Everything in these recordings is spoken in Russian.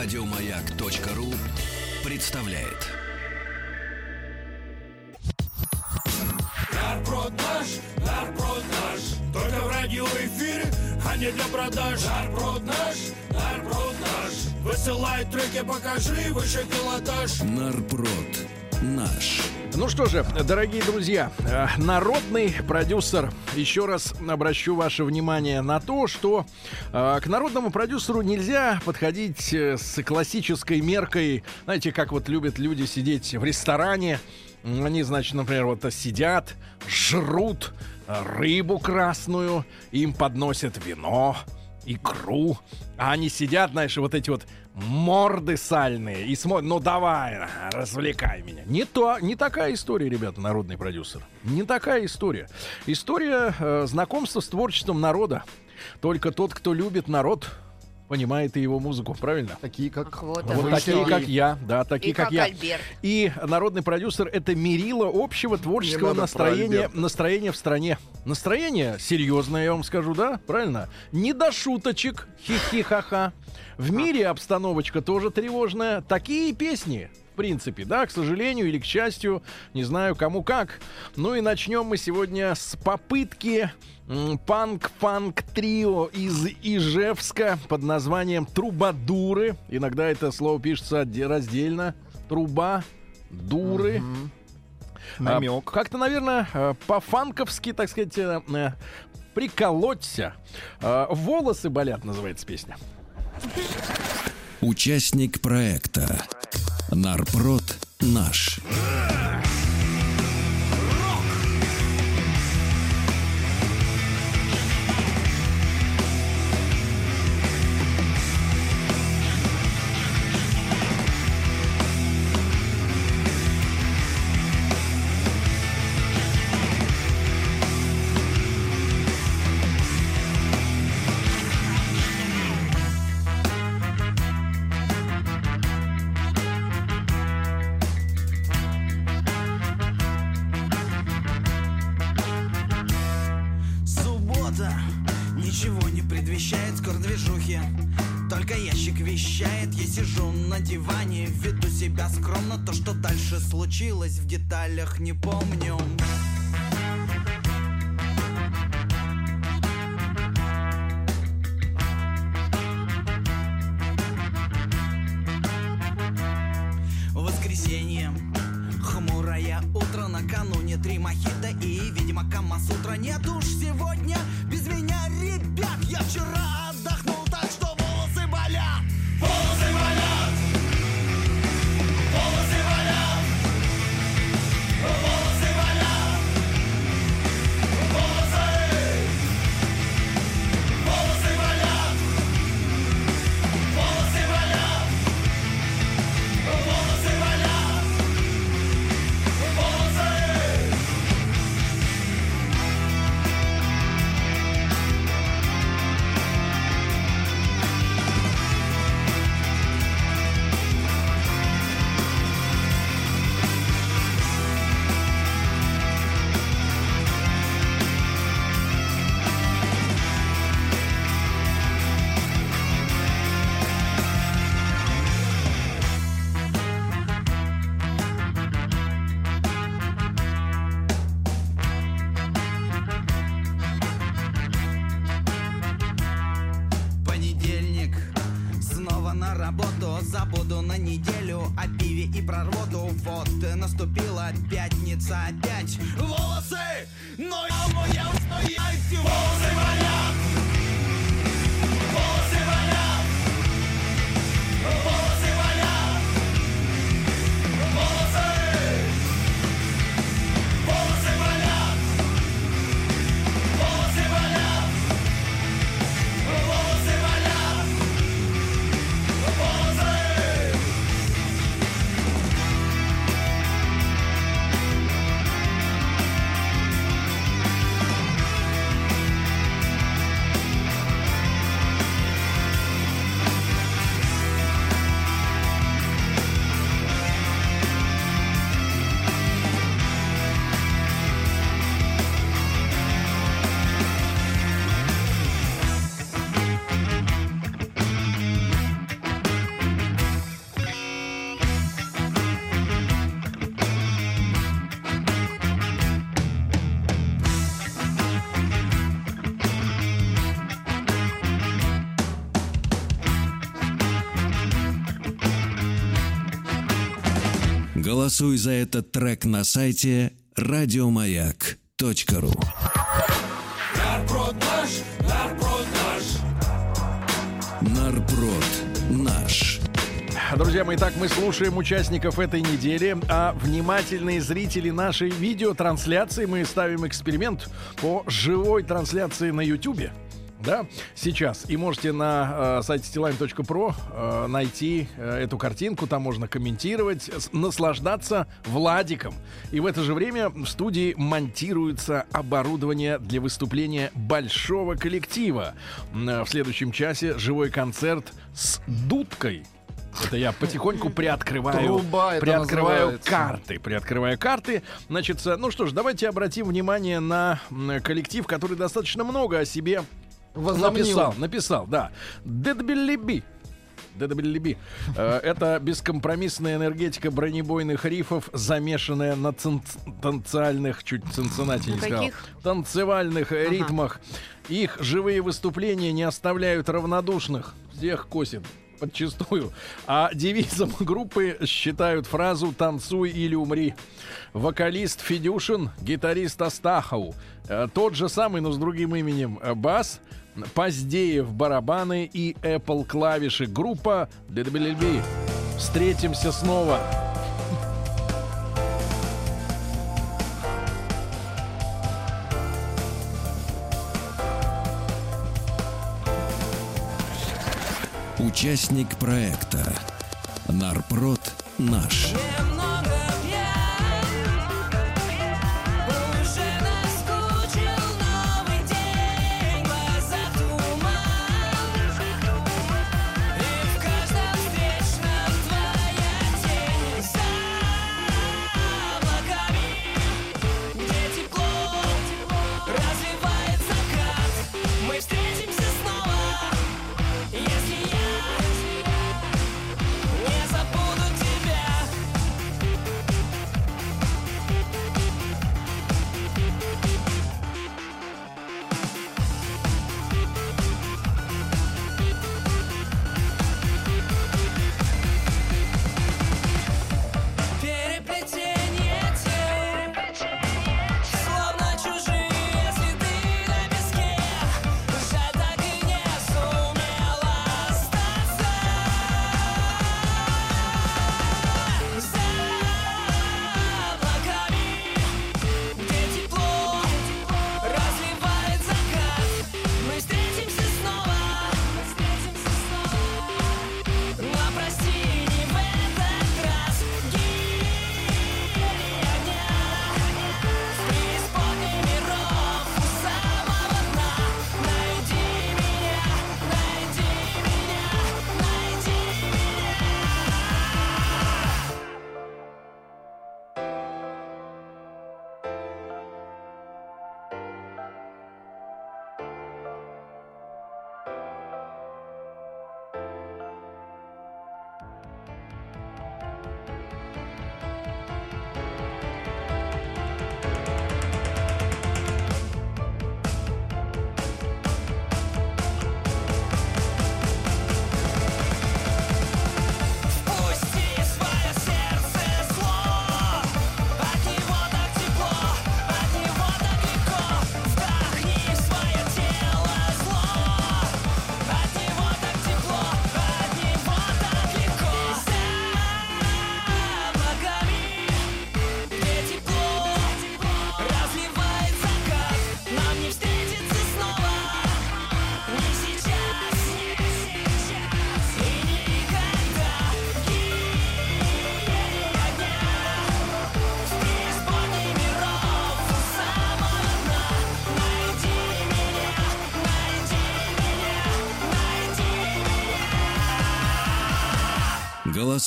Радиомаяк.ру представляет. Нарброд наш, нарброд наш, только в радиоэфире, а не для продаж. Нарброд наш, нарброд наш, высылай треки, покажи выше пилотаж. Нарброд наш. Ну что же, дорогие друзья, э, народный продюсер. Еще раз обращу ваше внимание на то, что э, к народному продюсеру нельзя подходить э, с классической меркой, знаете, как вот любят люди сидеть в ресторане. Они, значит, например, вот сидят, жрут рыбу красную, им подносят вино, икру, а они сидят, знаешь, вот эти вот морды сальные и смотрят, ну давай, развлекай меня. Не то, не такая история, ребята, народный продюсер. Не такая история. История э, знакомства с творчеством народа. Только тот, кто любит народ, понимает и его музыку, правильно? Такие как... Ах, вот Вот такие, как я, да, такие, И как, как я. Альберт. И народный продюсер это мерило общего творческого настроения, настроения в стране. Настроение серьезное, я вам скажу, да, правильно? Не до шуточек, хихи-ха-ха. В мире обстановочка тоже тревожная. Такие песни, принципе, да, к сожалению или к счастью, не знаю кому как. Ну и начнем мы сегодня с попытки м, панк-фанк-трио из Ижевска под названием «Трубадуры». Иногда это слово пишется раздельно. Труба, дуры. А, Намек. Как-то, наверное, э, по-фанковски, так сказать, э, э, приколоться. Э, Волосы болят, называется песня. Участник проекта. Нарброд наш. Вчера Снова на работу Забуду на неделю О пиве и про рвоту Вот наступила пятница опять Волосы! Но я моя стоять Волосы болят! Голосуй за этот трек на сайте радиомаяк.ру. Нарброд наш, нарброд наш. Нарброд наш. Друзья мои, так мы слушаем участников этой недели, а внимательные зрители нашей видеотрансляции мы ставим эксперимент по живой трансляции на YouTube. Да, сейчас. И можете на э, сайте stillime.pro э, найти э, эту картинку. Там можно комментировать, с- наслаждаться Владиком. И в это же время в студии монтируется оборудование для выступления большого коллектива. Э, В следующем часе живой концерт с дудкой. Это я потихоньку приоткрываю, Труба приоткрываю называется. карты, приоткрываю карты. Значит, э, ну что ж, давайте обратим внимание на коллектив, который достаточно много о себе Возомнил. написал. Написал, да. Дедбелиби. Дедбелиби. Э, Это бескомпромиссная энергетика бронебойных рифов, замешанная на танциальных, чуть цинциннати не сказал, танцевальных э, ритмах. Их живые выступления не оставляют равнодушных. Всех косит подчистую. А девизом группы считают фразу «танцуй или умри». Вокалист Федюшин, гитарист Астахов, э, тот же самый, но с другим именем Бас, Поздеев барабаны и Apple клавиши. Группа DDBLB. Встретимся снова. Участник проекта Нарпрод наш. Немного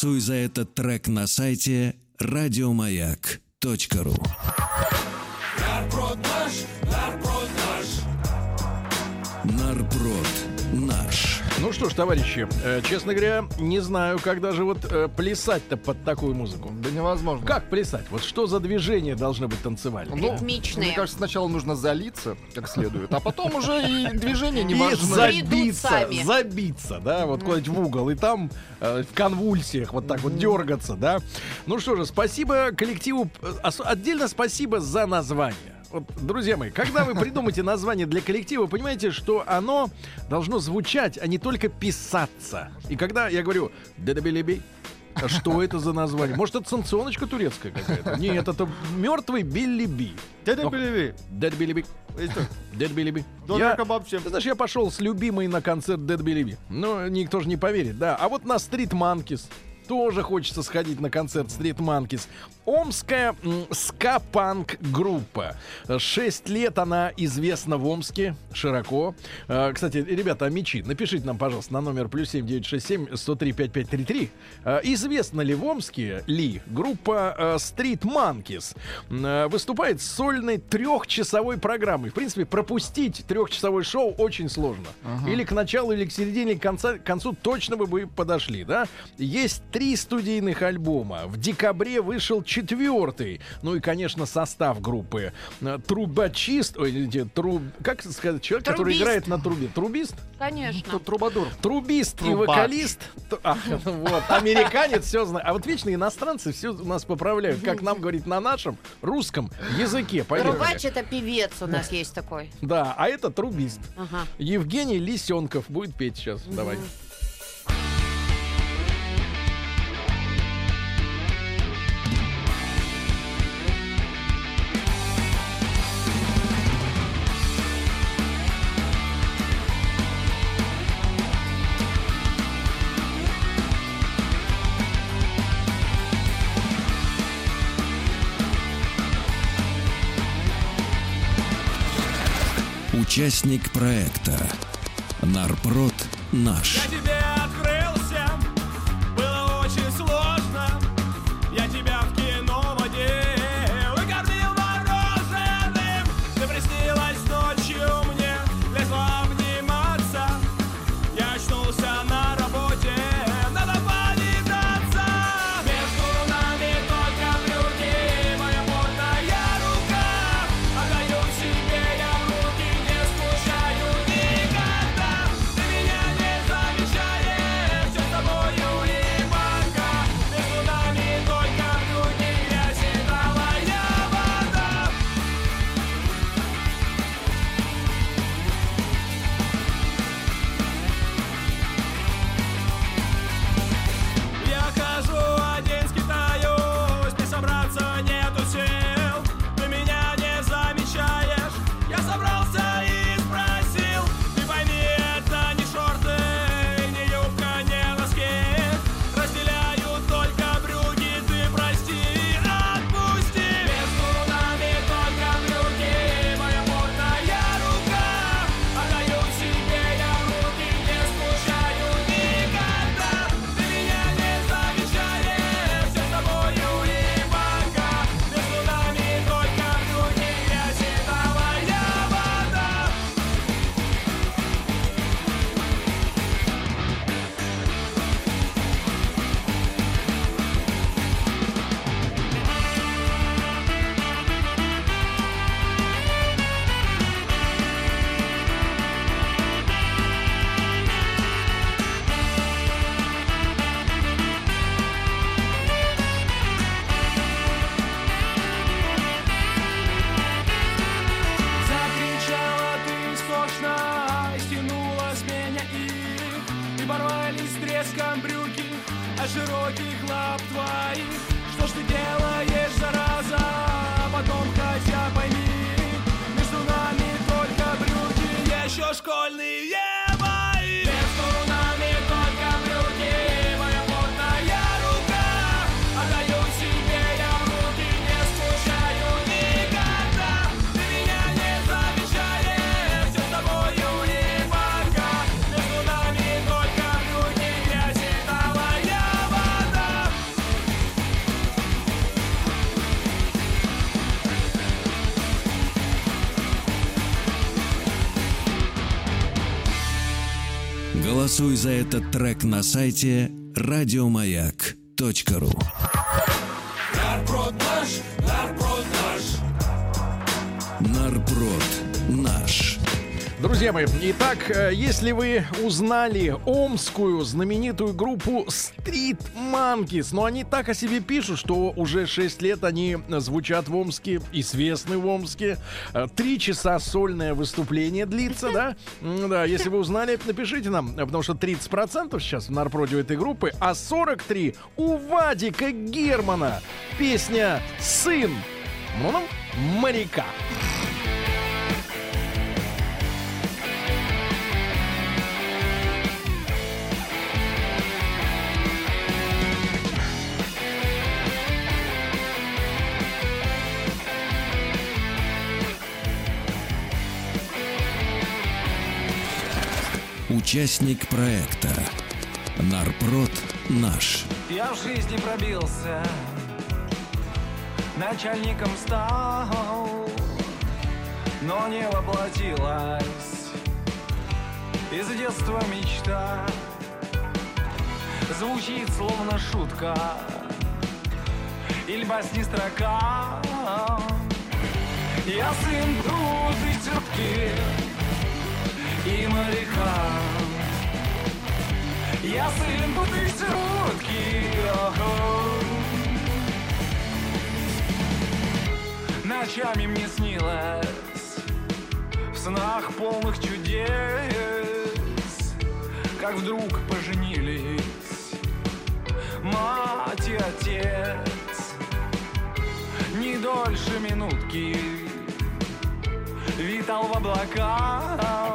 Голосуй за этот трек на сайте радиомаяк.ру. Ну что ж, товарищи, э, честно говоря, не знаю, когда же вот э, плясать-то под такую музыку. Да невозможно. Как плясать? Вот что за движения должны быть танцевальные? Ну, Ритмичные. Мне кажется, сначала нужно залиться как следует, а потом уже и движение не важно. забиться, забиться, да, вот куда-нибудь в угол, и там э, в конвульсиях вот так вот дергаться, да. Ну что же, спасибо коллективу, э, отдельно спасибо за название. Вот, друзья мои, когда вы придумаете название для коллектива, понимаете, что оно должно звучать, а не только писаться. И когда я говорю «дедабелеби», а что это за название? Может, это санкционочка турецкая какая-то? Нет, это мертвый Билли Би. Белеви, Dead Billy Big. это, Dead Billy Big. Дон Я- ты знаешь, я пошел с любимой на концерт Dead Billy Bee. Ну, никто же не поверит, да. А вот на Street Monkeys тоже хочется сходить на концерт Street Monkeys. Омская м, ска-панк группа. Шесть лет она известна в Омске широко. Э, Кстати, ребята, мечи, напишите нам, пожалуйста, на номер плюс семь девять шесть семь сто три пять пять три три. Э, Известна ли в Омске ли группа э, Street Monkeys выступает с сольной трехчасовой программой? В принципе, пропустить трехчасовое шоу очень сложно. Или к началу, или к середине, или к конца- к концу точно бы вы подошли, да? Есть три студийных альбома. В декабре вышел четвертый. Ну и, конечно, состав группы. Э, Трубачист, ой, труб... как сказать, человек, который Трубист. играет на трубе. Трубист? Конечно. Тут трубадур. Трубист и Трубач. вокалист. Т- а, вот, американец все знает. А вот вечно иностранцы все у нас поправляют, как нам говорить на нашем русском языке. Поехали. Трубач это певец у нас есть такой. Да, а это трубист. Евгений Лисенков будет петь сейчас. Давай. Участник проекта Нарпрод наш. Я тебе Голосуй за этот трек на сайте радиомаяк.ру. Нарброд наш, нарброд наш. Нарброд наш. Друзья мои, итак, э, если вы узнали омскую знаменитую группу Street Monkeys, но они так о себе пишут, что уже 6 лет они звучат в Омске, известны в Омске. Э, Три часа сольное выступление длится, да? Да, если вы узнали, напишите нам, э, потому что 30% сейчас в Нарпроде этой группы, а 43 у Вадика Германа. Песня «Сын» ну, моряка. Участник проекта Нарпрод наш. Я в жизни пробился, начальником стал, но не воплотилась из детства мечта. Звучит словно шутка, или басни строка. Я сын труды терпки и моряка. Я сын бутылки, Ночами мне снилось В снах полных чудес Как вдруг поженились Мать и отец. Не дольше минутки Витал в облаках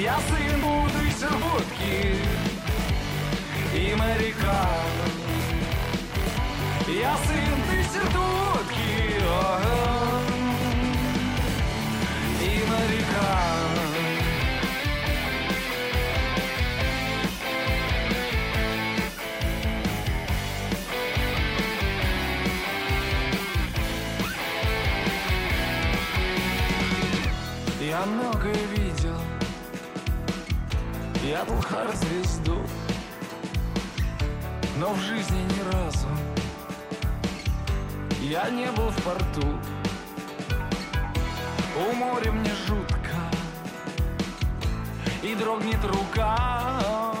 я сын будущей сербутки и моряка. Я сын ты дрожит рука.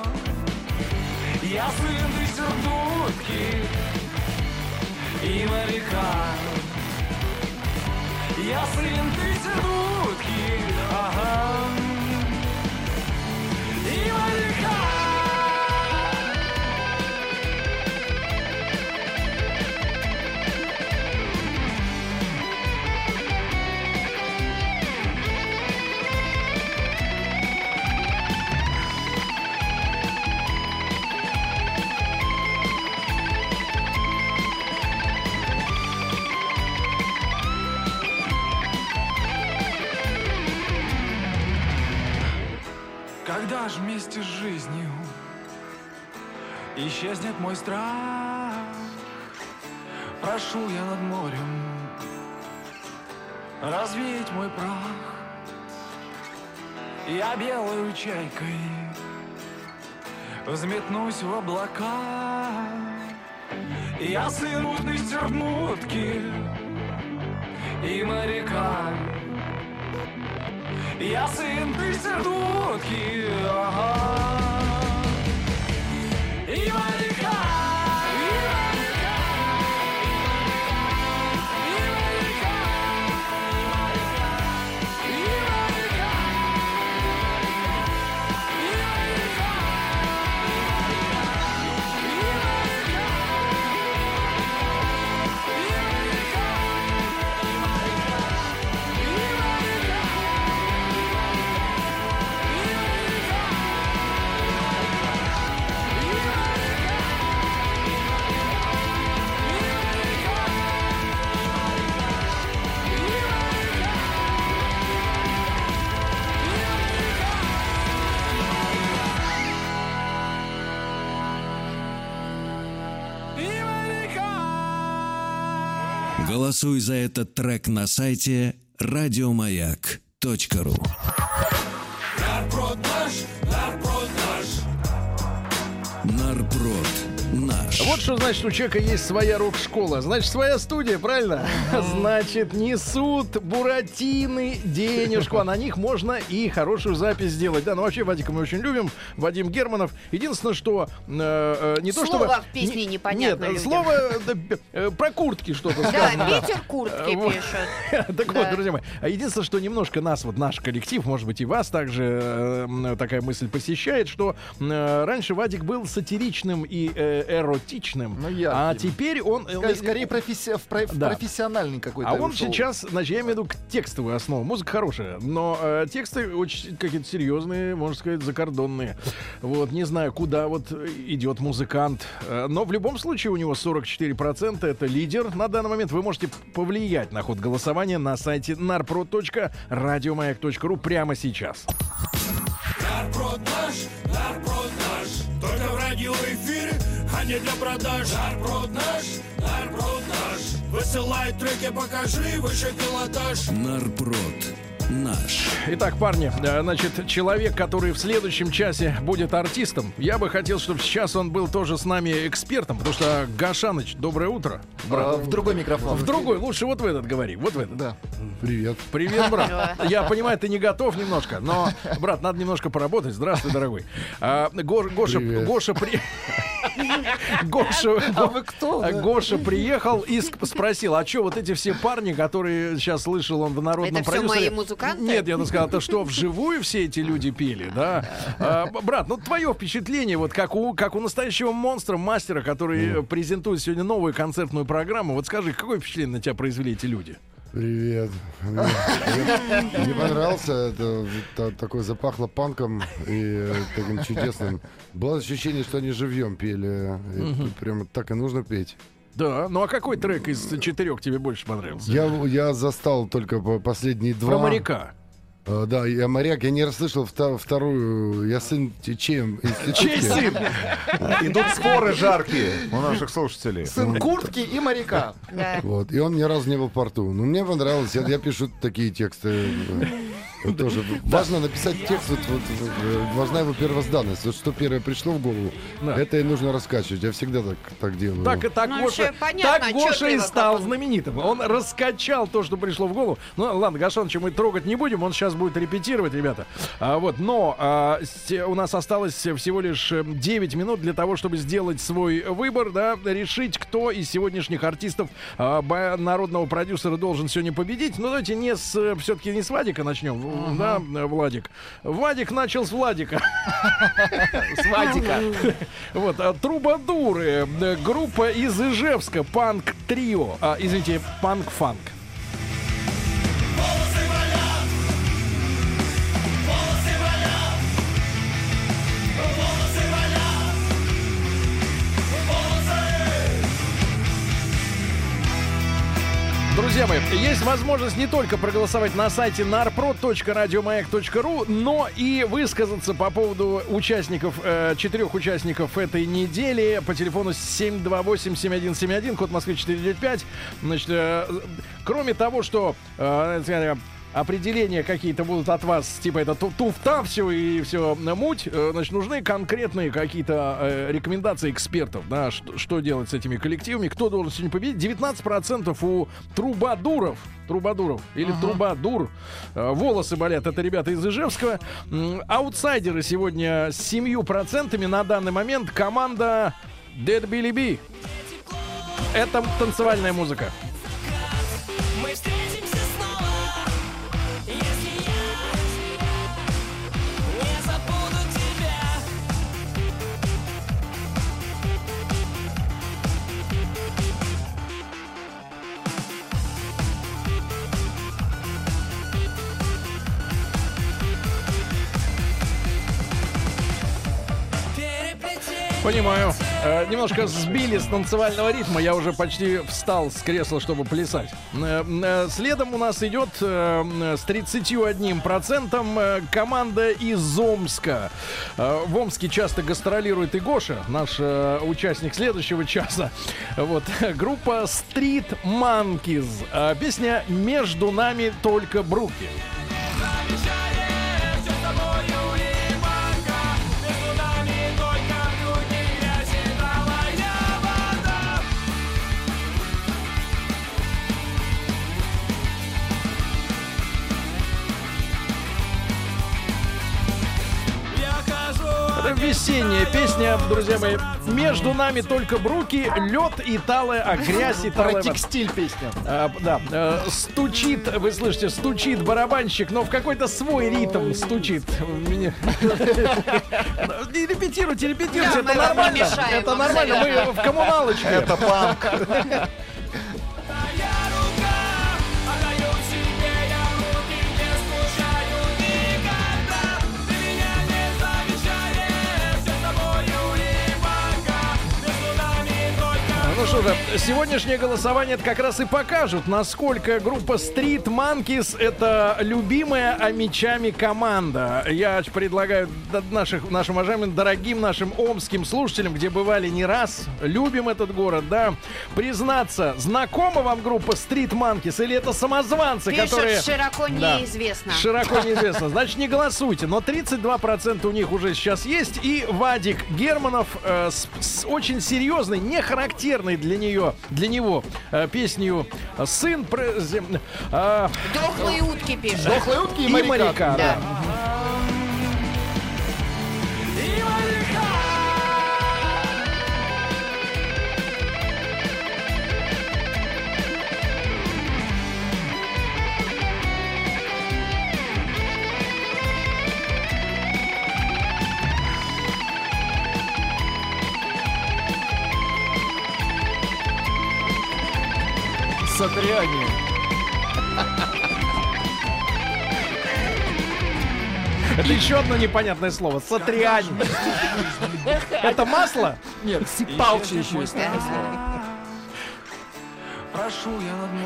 Я сын Десертутки и моряка. Я сын Десертутки, ага. Исчезнет мой страх, прошу я над морем развеять мой прах. Я белою чайкой взметнусь в облака. Я сын мутной сердмутки и моряка. Я сын ты сердутки, ага. Ivan Голосуй за этот трек на сайте радиомаяк.ру Нарпрод наш, нарпрод наш. Нарпрод. Вот что значит, у человека есть своя рок-школа. Значит, своя студия, правильно? Значит, несут буратины денежку, а на них можно и хорошую запись сделать. Да, ну вообще Вадика мы очень любим. Вадим Германов. Единственное, что э, э, не то Слово чтобы... в песне не- непонятно Нет, людям. слово э, да, про куртки что-то Да, сказано. Питер куртки Вот. пишет. Так Да. вот, друзья мои, а единственное, что немножко нас, вот наш коллектив, может быть, и вас также такая мысль посещает, что раньше Вадик был сатиричным и э, эротичным, Ну, ярким. а теперь он... э, Скорее, скорее професси- про- Да. профессиональный какой-то а он ушел. сейчас, значит, я имею в виду к текстовую основу. Музыка хорошая, но э, тексты очень какие-то серьезные, можно сказать, закордонные. Вот, не знаю, куда вот идет музыкант. Э, но в любом случае у него 44% это лидер. На данный момент вы можете повлиять на ход голосования на сайте narprod.radiomаяк.ру прямо сейчас. Нарпрод наш, нарпрод наш Только в радиоэфире, а не для продаж. Нарпрод наш, нарпрод наш Высылай треки, покажи выше пилотаж. Нарпрод наш. Итак, парни, э, значит, человек, который в следующем часе будет артистом, я бы хотел, чтобы сейчас он был тоже с нами экспертом, потому что Гашаныч, доброе утро. А, в другой микрофон. В другой, лучше вот в этот говори, вот в этот. Да. Привет. Привет, брат. Я понимаю, ты не готов немножко, но, брат, надо немножко поработать. Здравствуй, дорогой. А, Го- Гоша, Привет. Гоша при... Гоша, А вы кто? да? Гоша приехал и спросил, а что вот эти все парни, которые сейчас слышал он в народном Это всё продюсере... мои музыканты? Нет, я сказал, это что, вживую все эти люди пели, да? А, брат, ну твое впечатление, вот как у, как у настоящего монстра, мастера, который э, презентует сегодня новую концертную программу, вот скажи, какое впечатление на тебя произвели эти люди? Привет. Мне мне понравился. Это та- такое запахло панком и э, таким чудесным. Было ощущение, что они живьем пели. И Прямо так и нужно петь. Да, ну а какой трек из четырех тебе больше понравился? Я, я застал только по- последние два. Про моряка. Э, Да, я моряк, я не расслышал вторую. Я сын чем? Чей сын? Идут споры жаркие у наших слушателей. Сын куртки и моряка. Вот, и он ни разу не был в порту. Ну, мне понравилось. Я, я пишу такие тексты. э, Тоже важно написать текст, вот, вот, э, важна его первозданность. Вот что первое пришло в голову, Да. это и нужно раскачивать. Я всегда так, так делаю. Так, и так Ну, Гоша, понятно, так Гоша и стал знаменитым. Он раскачал то, что пришло в голову. Ну, ладно, Гашановича мы трогать не будем, он сейчас будет репетировать, ребята. А, вот, но а, у нас осталось всего лишь э, 9 минут для того, чтобы сделать свой выбор, да, решить, кто из сегодняшних артистов а, народного продюсера должен сегодня победить. Но давайте не с, все-таки не с Вадика начнем, да, Владик. Вадик начал с Владика. С Вадика. Вот, а, Трубадуры, э, группа из Ижевска, панк-трио, а, извините, панк-фанк. Мои, есть возможность не только проголосовать на сайте narprod.radiomayak.ru, но и высказаться по поводу участников, э, четырех участников этой недели по телефону 728-7171, код Москвы 495. Значит, э, кроме того, что э, определения какие-то будут от вас, типа это ту- туфта все и все муть, э, значит, нужны конкретные какие-то э, рекомендации экспертов, да, что, что делать с этими коллективами, кто должен сегодня победить. 19% у трубадуров, трубадуров или трубадур, э, волосы болят, это ребята из Ижевска. М, Аутсайдеры сегодня с 7% на данный момент команда Dead Billy B. Это танцевальная музыка. Понимаю. Э, немножко сбили с танцевального ритма. Я уже почти встал с кресла, чтобы плясать. Э, э, следом у нас идет э, э, с 31% э, команда из Омска. Э, в Омске часто гастролирует и Гоша, наш э, участник следующего часа. Вот. Группа Street Monkeys. Э, песня «Между нами только бруки». Весенняя песня, друзья мои. Между нами только бруки, лед и талая, а грязь и талая Про текстиль песня. А, да, э, стучит, вы слышите, стучит барабанщик, но в какой-то свой ритм стучит. Меня- Не репетируйте, репетируйте, это нормально. Это нормально, мы в коммуналочке. Это панк. же, сегодняшнее голосование это как раз и покажут, насколько группа Street Monkeys это любимая амичами команда. Я предлагаю наших, нашим уважаемым, дорогим нашим омским слушателям, где бывали не раз, любим этот город, да, признаться, знакома вам группа Street Monkeys или это самозванцы, Пишут, которые... широко Да. неизвестно. Широко неизвестно. Значит, не голосуйте. Но 32% у них уже сейчас есть. И Вадик Германов э, с, с очень серьезной, не характерной для нее, для него э, песню «Сын през- э, Дохлые утки пишут. Дохлые утки и, и моряка. моряка». Да. да. Сатриане. Это еще одно непонятное слово. Сатриань. Это масло? Нет, палчи еще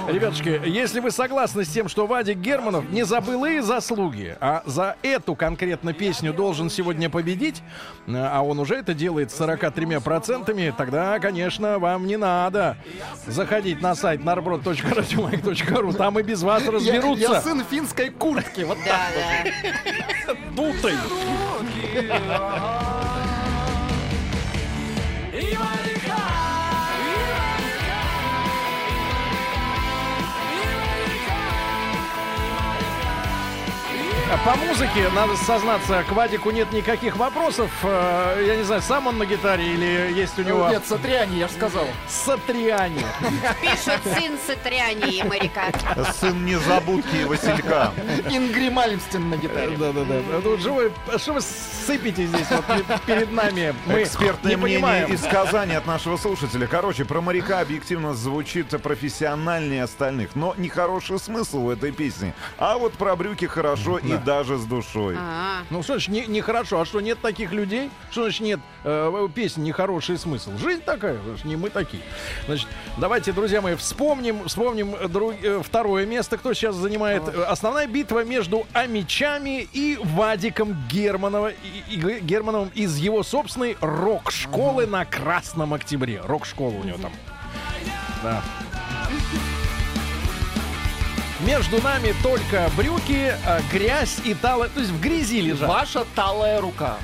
Ребятушки, если вы согласны с тем, что Вадик Германов не за былые заслуги, а за эту конкретно песню должен сегодня победить, а он уже это делает с 43%, тогда, конечно, вам не надо заходить на сайт narbrod.radiomag.ru, там и без вас Я, разберутся. я сын финской куртки. Вот так. Да. Дутой. По музыке, надо сознаться, к Вадику нет никаких вопросов. Э, Я не знаю, сам он на гитаре или есть у него Нет, Сатриане, я же сказал. Сатриани. Пишут сын Сатриани и моряка. Сын незабудки и Василька. Ингри Малмстин на гитаре. Да-да-да. Ну, что вы, что вы сыпете здесь вот пе- перед нами? Мы Экспертное не мнение понимаем. из Казани от нашего слушателя. Короче, про моряка объективно звучит профессиональнее остальных, но нехороший смысл у этой песни. А вот про брюки хорошо и даже с душой. А, Ну, что значит не- нехорошо? А что, нет таких людей? Что значит нет э, песни нехороший смысл? Жизнь такая, значит, не мы такие. Значит, давайте, друзья мои, вспомним, вспомним э, друг- э, второе место, кто сейчас занимает. Э, Основная битва между Амичами и Вадиком Германова, и- и Германовым из его собственной рок-школы на Красном Октябре. Рок-школа у него там. Да. Между нами только брюки, э, грязь и талы. То есть в грязи лежат. Ваша талая рука.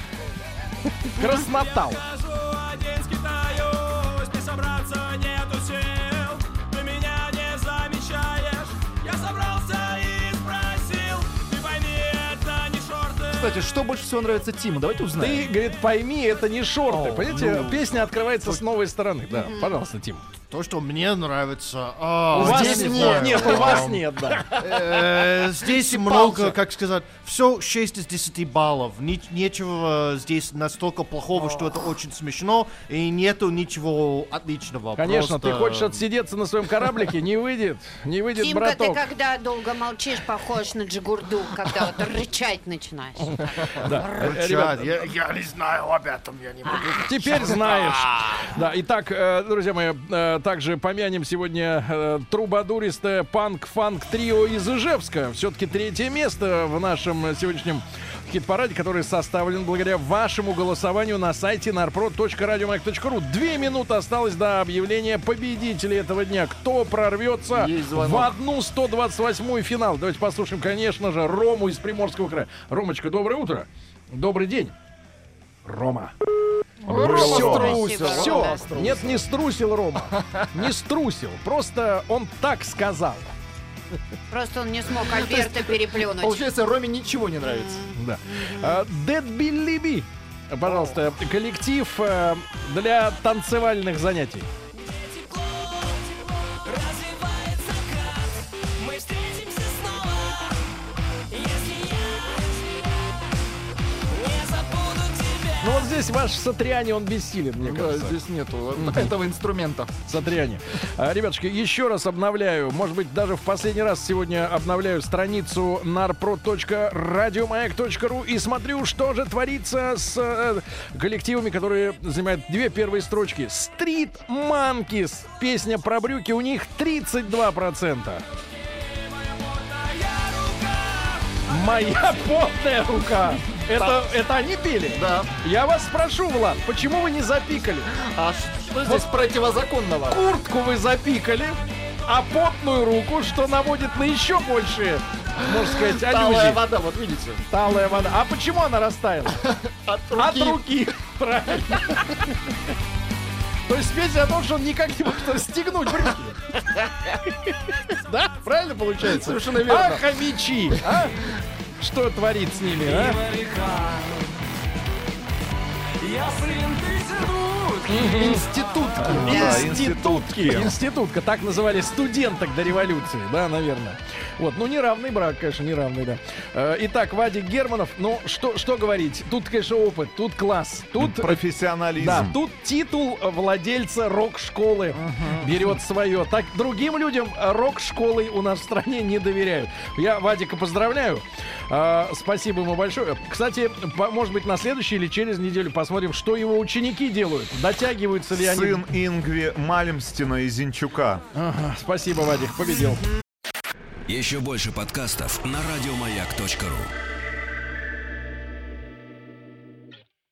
Краснотал. Кстати, что больше всего нравится Тиму? Давайте узнаем. Ты, говорит, пойми, это не шорты. О, Понимаете, ну. песня открывается с новой стороны. Да, пожалуйста, Тим. То, что мне нравится. а, У вас здесь нет, нет. нет, у вас нет, да. э, здесь много, как сказать, все 6 из 10 баллов. Нечего здесь настолько плохого, что это очень смешно, и нету ничего отличного. Конечно, ты хочешь отсидеться на своем кораблике, не выйдет, не выйдет, Тимка, ты когда долго молчишь, похож на Джигурду, когда вот рычать начинаешь. Да. Э, ребят, Я, я не знаю об этом, я не могу. Теперь знаешь. Да, итак, э, друзья мои, э, также помянем сегодня э, трубадуристое панк-фанк трио из Ижевска. Все-таки третье место в нашем э, сегодняшнем хит-параде, который составлен благодаря вашему голосованию на сайте narprod.radiomag.ru. Две минуты осталось до объявления победителей этого дня. Кто прорвется в одну 128-ю финал? Давайте послушаем, конечно же, Рому из Приморского края. Ромочка, доброе утро. Добрый день. Рома. Все, Спасибо, все. Рома. Нет, не струсил Рома. Не струсил. Просто он так сказал. Просто он не смог Альберта переплюнуть. Получается, Роме ничего не нравится. Да. Dead Billy B. пожалуйста, коллектив э, для танцевальных занятий. Здесь ваш Сатриани, он бессилен, мне Да, кажется. здесь нету этого инструмента. Сатриани. А, Ребятушки, еще раз обновляю, может быть, даже в последний раз сегодня обновляю страницу narprod.radiomayak.ru и смотрю, что же творится с э, коллективами, которые занимают две первые строчки. Street Monkeys. Песня про брюки, у них 32%. Моя потная рука. Это, это они пели? Да. Я вас спрошу, Влад, почему вы не запикали? А что здесь противозаконного? Куртку вы запикали, а потную руку, что наводит на еще большие, можно сказать, Талая аллюзии. вода, вот видите. Талая вода. А почему она растаяла? От От руки. руки. Правильно. То есть песня о том, что он никак не может расстегнуть брюки. Да? Правильно получается? Совершенно верно. А, хомячи, а? Что творит с ними, а? Я принты тянут Институтки. Да, Институтки. Институтка. Так называли студенток до революции, да, наверное. Вот, ну, неравный брак, конечно, неравный, да. Э, Итак, Вадик Германов, ну, что, что говорить? Тут, конечно, опыт, тут класс, тут... Профессионализм. Да, тут титул владельца рок-школы берет свое. Так другим людям рок-школой у нас в стране не доверяют. Я Вадика поздравляю. А, спасибо ему большое. Кстати, может быть, на следующей или через неделю посмотрим, что его ученики делают. Дотягиваются ли они. Сын Ингви Мальмстина и Зинчука. Ага, спасибо, Вадик, победил. Еще больше подкастов на радиомаяк.ру.